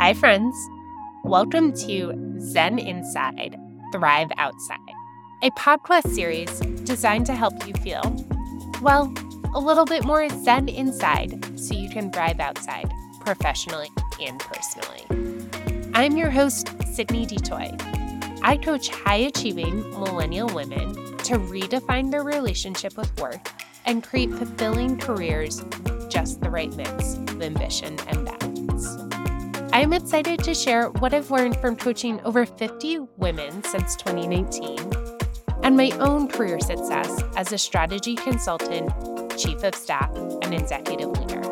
Hi, friends. Welcome to Zen Inside, Thrive Outside, a podcast series designed to help you feel, well, a little bit more Zen inside so you can thrive outside, professionally and personally. I'm your host, Cydnee DeToy. I coach high achieving millennial women to redefine their relationship with work and create fulfilling careers just the right mix of ambition and balance. I'm excited to share what I've learned from coaching over 50 women since 2019 and my own career success as a strategy consultant, chief of staff, and executive leader.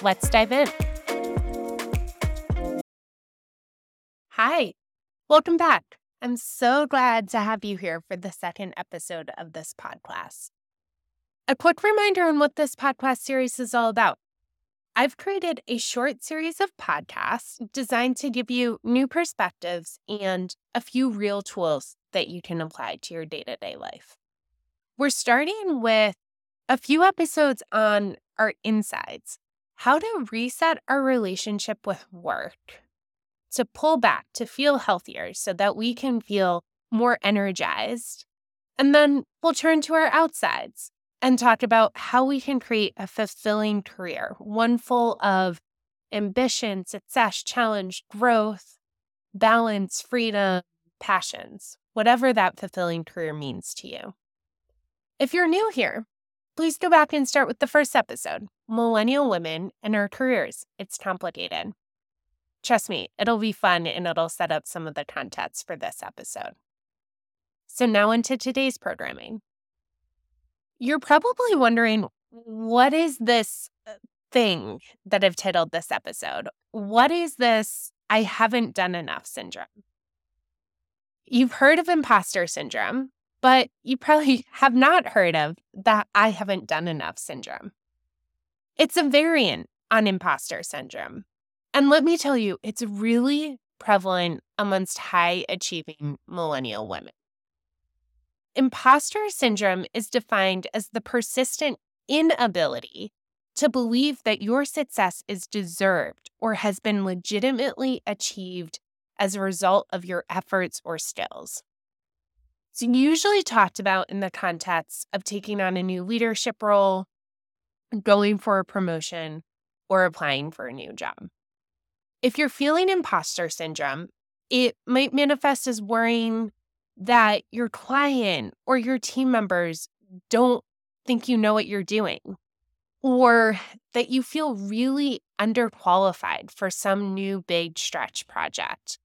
Let's dive in. Hi, welcome back. I'm so glad to have you here for the second episode of this podcast. A quick reminder on what this podcast series is all about. I've created a short series of podcasts designed to give you new perspectives and a few real tools that you can apply to your day to day life. We're starting with a few episodes on our insides, how to reset our relationship with work, to pull back, to feel healthier so that we can feel more energized. And then we'll turn to our outsides and talk about how we can create a fulfilling career, one full of ambition, success, challenge, growth, balance, freedom, passions, whatever that fulfilling career means to you. If you're new here, please go back and start with the first episode Millennial Women and Our Careers. It's complicated. Trust me, it'll be fun and it'll set up some of the context for this episode. So, now into today's programming. You're probably wondering what is this uh, thing that I've titled this episode? What is this I haven't done enough syndrome? You've heard of imposter syndrome, but you probably have not heard of that I haven't done enough syndrome. It's a variant on imposter syndrome. And let me tell you, it's really prevalent amongst high achieving millennial women. Imposter syndrome is defined as the persistent inability to believe that your success is deserved or has been legitimately achieved as a result of your efforts or skills. It's usually talked about in the context of taking on a new leadership role, going for a promotion, or applying for a new job. If you're feeling imposter syndrome, it might manifest as worrying that your client or your team members don't think you know what you're doing, or that you feel really underqualified for some new big stretch project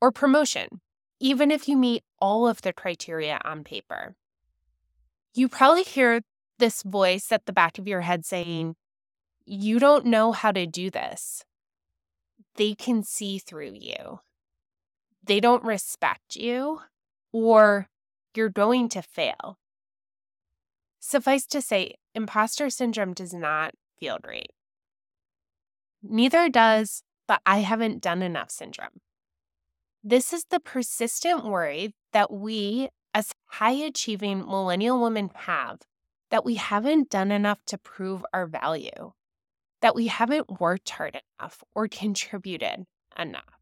or promotion, even if you meet all of the criteria on paper. You probably hear this voice at the back of your head saying, You don't know how to do this. They can see through you. They don't respect you or you're going to fail. Suffice to say, imposter syndrome does not feel great. Neither does, the I haven't done enough syndrome. This is the persistent worry that we, as high achieving millennial women, have that we haven't done enough to prove our value, that we haven't worked hard enough or contributed enough.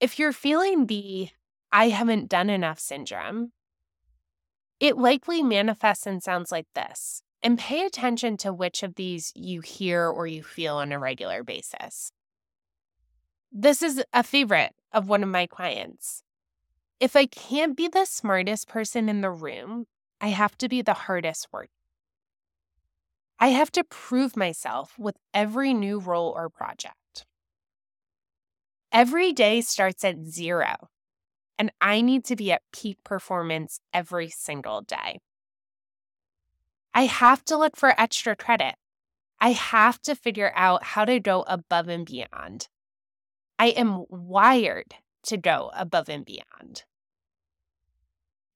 If you're feeling the I haven't done enough syndrome, it likely manifests and sounds like this. And pay attention to which of these you hear or you feel on a regular basis. This is a favorite of one of my clients. If I can't be the smartest person in the room, I have to be the hardest working. I have to prove myself with every new role or project. Every day starts at zero and I need to be at peak performance every single day. I have to look for extra credit. I have to figure out how to go above and beyond. I am wired to go above and beyond.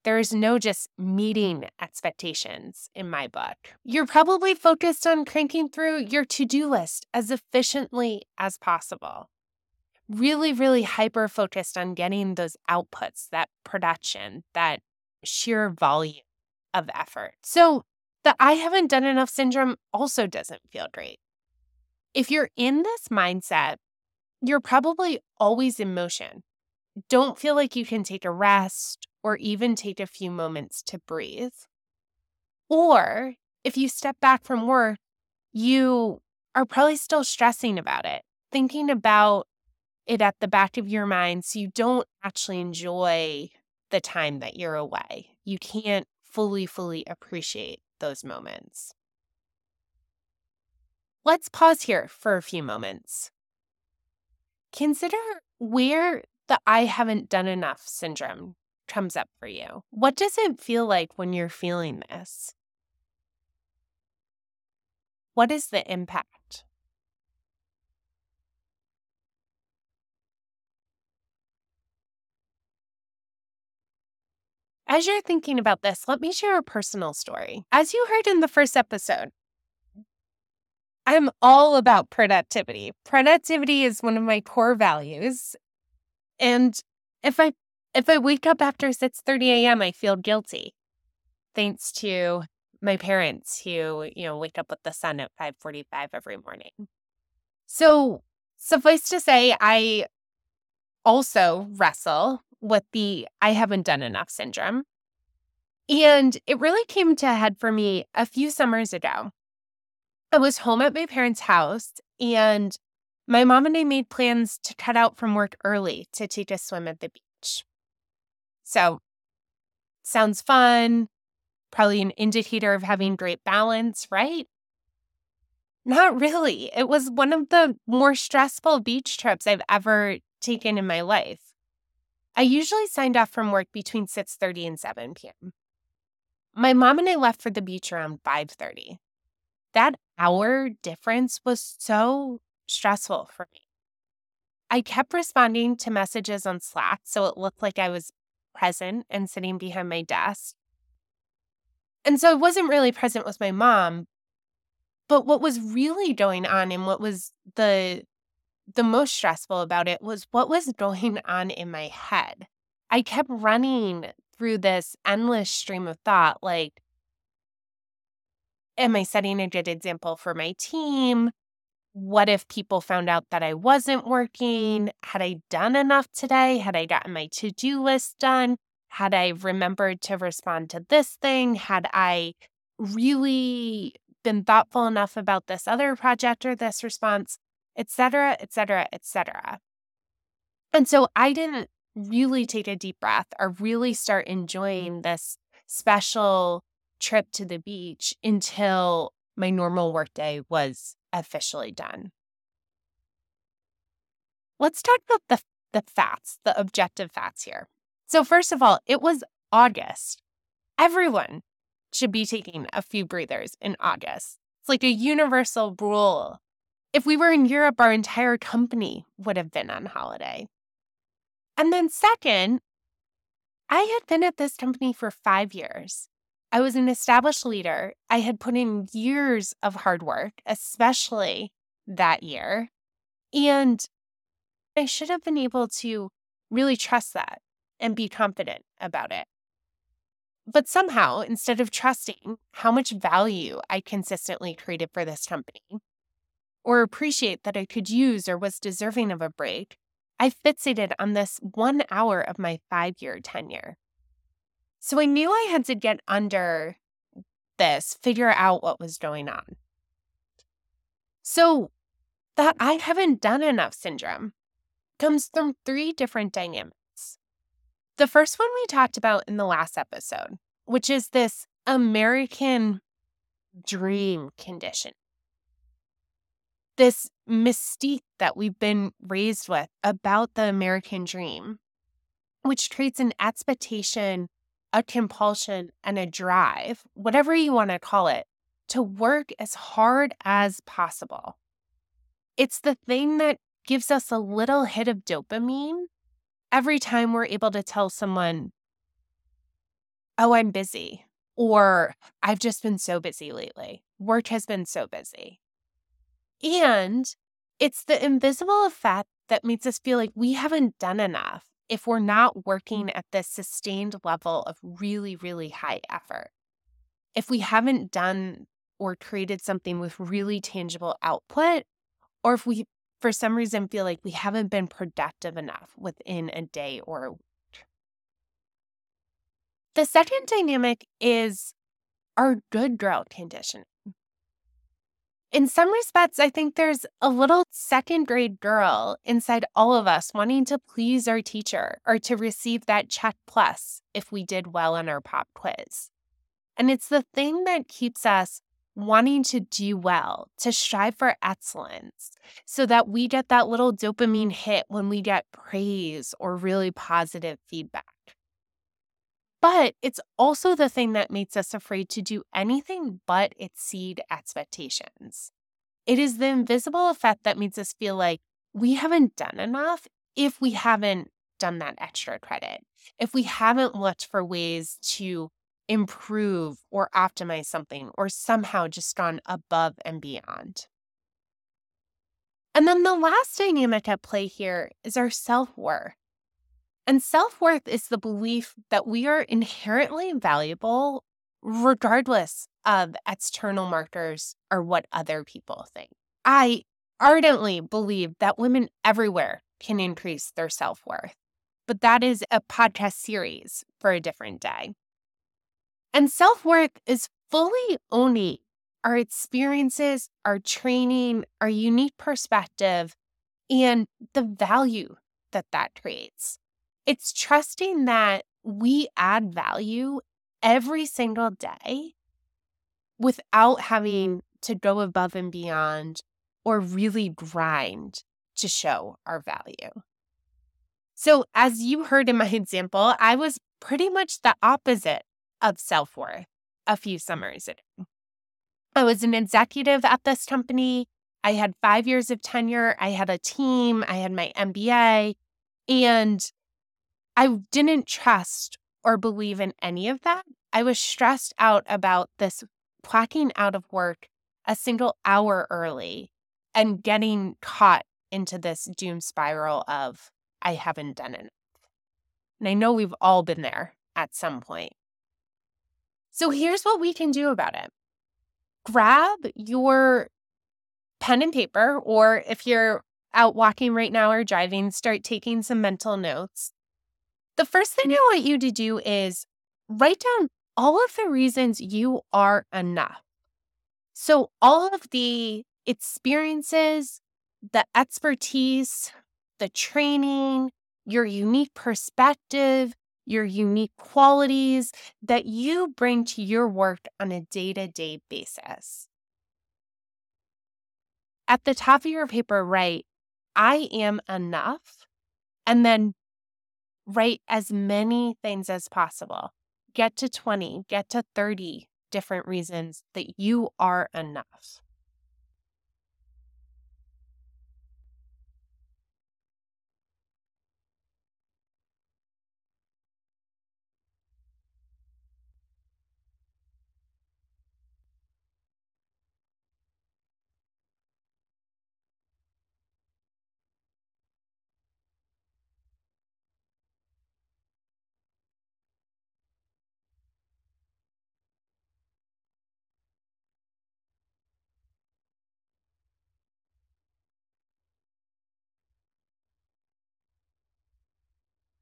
There is no just meeting expectations in my book. You're probably focused on cranking through your to do list as efficiently as possible really, really hyper focused on getting those outputs, that production, that sheer volume of effort. So the I haven't done enough syndrome also doesn't feel great. If you're in this mindset, you're probably always in motion. Don't feel like you can take a rest or even take a few moments to breathe. Or if you step back from work, you are probably still stressing about it, thinking about it at the back of your mind so you don't actually enjoy the time that you're away. You can't fully, fully appreciate those moments. Let's pause here for a few moments. Consider where the I haven't done enough syndrome comes up for you. What does it feel like when you're feeling this? What is the impact? As you're thinking about this, let me share a personal story. As you heard in the first episode, I'm all about productivity. Productivity is one of my core values. And if I if I wake up after 6:30 a.m., I feel guilty. Thanks to my parents who, you know, wake up with the sun at 5:45 every morning. So, suffice to say, I also wrestle with the I haven't done enough syndrome. And it really came to a head for me a few summers ago. I was home at my parents' house and my mom and I made plans to cut out from work early to take a swim at the beach. So, sounds fun, probably an indicator of having great balance, right? Not really. It was one of the more stressful beach trips I've ever taken in my life. I usually signed off from work between 6:30 and 7 p.m. My mom and I left for the beach around 5:30. That hour difference was so stressful for me. I kept responding to messages on Slack so it looked like I was present and sitting behind my desk. And so I wasn't really present with my mom. But what was really going on and what was the the most stressful about it was what was going on in my head. I kept running through this endless stream of thought like, am I setting a good example for my team? What if people found out that I wasn't working? Had I done enough today? Had I gotten my to do list done? Had I remembered to respond to this thing? Had I really been thoughtful enough about this other project or this response? Etc., etc., etc. And so I didn't really take a deep breath or really start enjoying mm. this special trip to the beach until my normal workday was officially done. Let's talk about the, the facts, the objective facts here. So, first of all, it was August. Everyone should be taking a few breathers in August. It's like a universal rule if we were in Europe, our entire company would have been on holiday. And then, second, I had been at this company for five years. I was an established leader. I had put in years of hard work, especially that year. And I should have been able to really trust that and be confident about it. But somehow, instead of trusting how much value I consistently created for this company, or appreciate that I could use or was deserving of a break, I fixated on this one hour of my five year tenure. So I knew I had to get under this, figure out what was going on. So that I haven't done enough syndrome comes from three different dynamics. The first one we talked about in the last episode, which is this American dream condition this mystique that we've been raised with about the American dream, which creates an expectation, a compulsion, and a drive, whatever you want to call it, to work as hard as possible. It's the thing that gives us a little hit of dopamine every time we're able to tell someone, Oh, I'm busy, or I've just been so busy lately. Work has been so busy. And it's the invisible effect that makes us feel like we haven't done enough if we're not working at this sustained level of really, really high effort. If we haven't done or created something with really tangible output, or if we for some reason feel like we haven't been productive enough within a day or a week. The second dynamic is our good girl conditioning. In some respects, I think there's a little second grade girl inside all of us wanting to please our teacher or to receive that check plus if we did well on our pop quiz. And it's the thing that keeps us wanting to do well, to strive for excellence, so that we get that little dopamine hit when we get praise or really positive feedback. But it's also the thing that makes us afraid to do anything but exceed expectations. It is the invisible effect that makes us feel like we haven't done enough if we haven't done that extra credit, if we haven't looked for ways to improve or optimize something, or somehow just gone above and beyond. And then the last dynamic at play here is our self worth. And self worth is the belief that we are inherently valuable regardless of external markers or what other people think. I ardently believe that women everywhere can increase their self worth, but that is a podcast series for a different day. And self worth is fully owning our experiences, our training, our unique perspective, and the value that that creates. It's trusting that we add value every single day without having to go above and beyond or really grind to show our value. So, as you heard in my example, I was pretty much the opposite of self worth a few summers ago. I was an executive at this company. I had five years of tenure. I had a team. I had my MBA. And I didn't trust or believe in any of that. I was stressed out about this clocking out of work a single hour early and getting caught into this doom spiral of, I haven't done enough. And I know we've all been there at some point. So here's what we can do about it grab your pen and paper, or if you're out walking right now or driving, start taking some mental notes. The first thing I want you to do is write down all of the reasons you are enough. So, all of the experiences, the expertise, the training, your unique perspective, your unique qualities that you bring to your work on a day to day basis. At the top of your paper, write, I am enough. And then write as many things as possible. Get to 20, get to 30 different reasons that you are enough.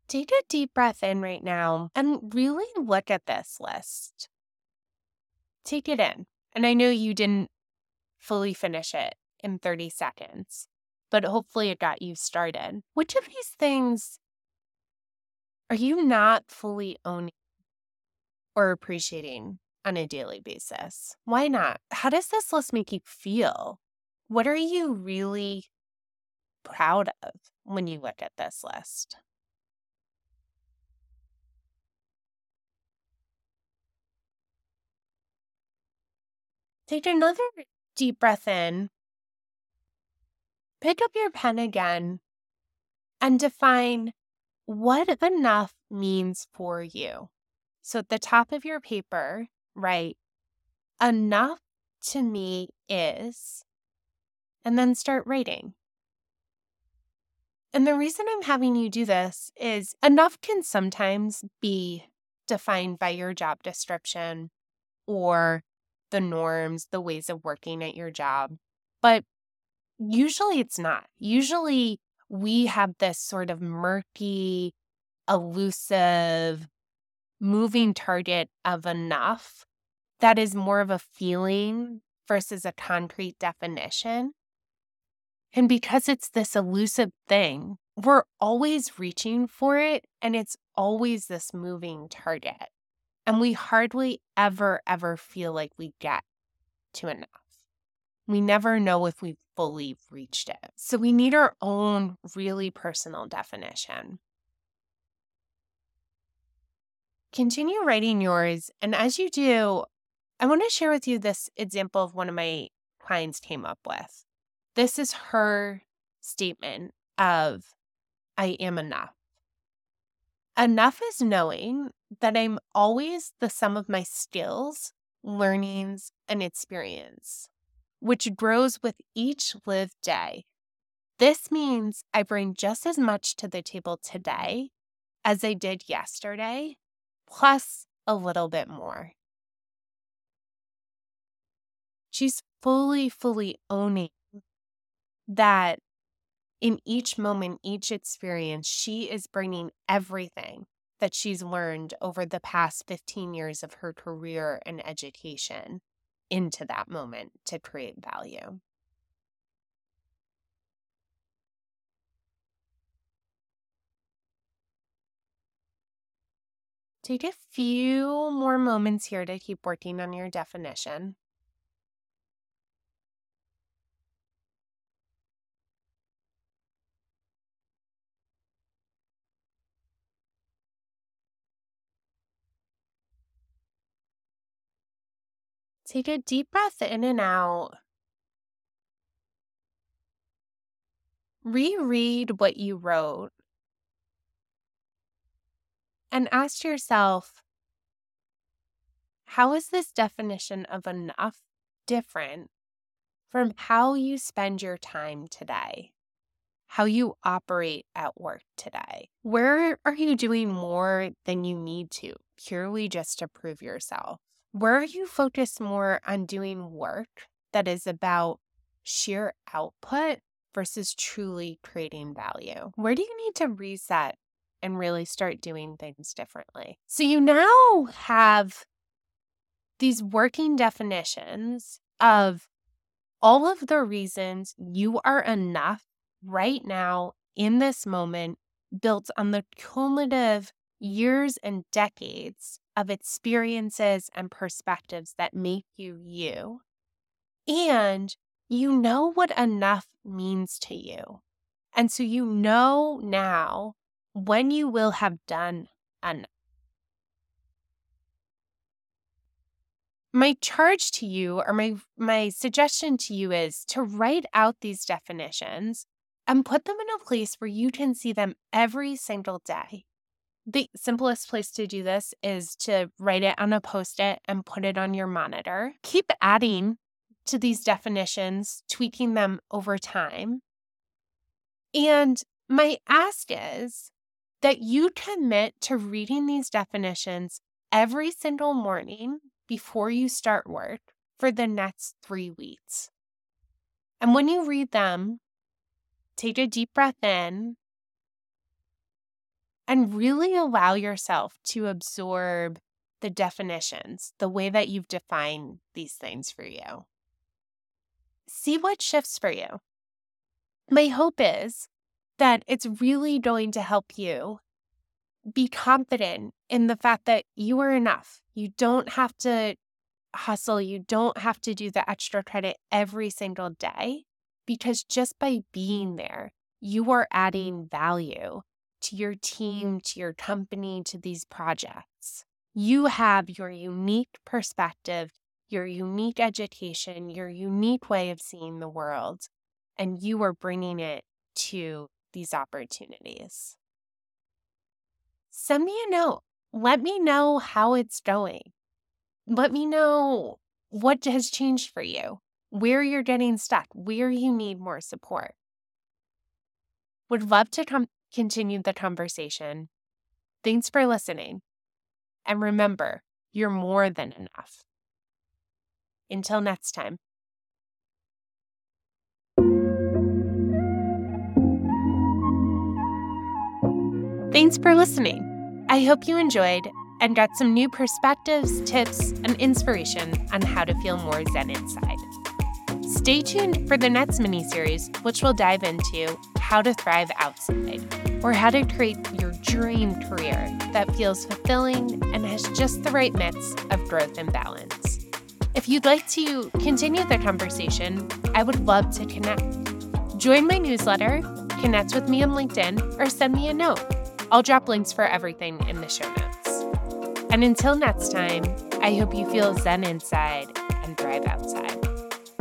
Take a deep breath in right now and really look at this list. Take it in. And I know you didn't fully finish it in 30 seconds, but hopefully it got you started. Which of these things are you not fully owning or appreciating on a daily basis? Why not? How does this list make you feel? What are you really proud of when you look at this list? Take another deep breath in. Pick up your pen again and define what enough means for you. So at the top of your paper, write, enough to me is, and then start writing. And the reason I'm having you do this is enough can sometimes be defined by your job description or the norms, the ways of working at your job. But usually it's not. Usually we have this sort of murky, elusive, moving target of enough that is more of a feeling versus a concrete definition. And because it's this elusive thing, we're always reaching for it and it's always this moving target. And we hardly ever, ever feel like we get to enough. We never know if we've fully reached it. So we need our own really personal definition. Continue writing yours. And as you do, I want to share with you this example of one of my clients came up with. This is her statement of I am enough. Enough is knowing that I'm always the sum of my skills, learnings, and experience, which grows with each lived day. This means I bring just as much to the table today as I did yesterday, plus a little bit more. She's fully, fully owning that in each moment, each experience, she is bringing everything that she's learned over the past 15 years of her career and education into that moment to create value. Take a few more moments here to keep working on your definition. Take a deep breath in and out. Reread what you wrote and ask yourself how is this definition of enough different from how you spend your time today? How you operate at work today? Where are you doing more than you need to, purely just to prove yourself? Where are you focused more on doing work that is about sheer output versus truly creating value? Where do you need to reset and really start doing things differently? So you now have these working definitions of all of the reasons you are enough right now in this moment built on the cumulative years and decades of experiences and perspectives that make you you. And you know what enough means to you. And so you know now when you will have done enough. My charge to you or my my suggestion to you is to write out these definitions and put them in a place where you can see them every single day the simplest place to do this is to write it on a post it and put it on your monitor. Keep adding to these definitions, tweaking them over time. And my ask is that you commit to reading these definitions every single morning before you start work for the next three weeks. And when you read them, take a deep breath in and really allow yourself to absorb the definitions, the way that you've defined these things for you. See what shifts for you. My hope is that it's really going to help you be confident in the fact that you are enough. You don't have to hustle, you don't have to do the extra credit every single day because just by being there, you are mm. adding value to your mm-hmm. team, to your company, to these projects. You have your unique perspective, your unique education, your unique way of seeing the world, and you are bringing it to these opportunities. Send me a note. Let me know how it's going. Let me know what has changed for you, where you're getting stuck, where you need more support. Would love to come continued the conversation. Thanks for listening. And remember, you're more than enough. Until next time. Thanks for listening. I hope you enjoyed and got some new perspectives, tips, and inspiration on how to feel more Zen inside. Stay tuned for the next mini series, which we'll dive into how to thrive outside or how to create your dream career that feels fulfilling and has just the right mix of growth and balance. If you'd like to continue the conversation, I would love to connect. Join my newsletter, connect with me on LinkedIn, or send me a note. I'll drop links for everything in the show notes. And until next time, I hope you feel Zen inside and thrive outside.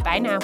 Bye now.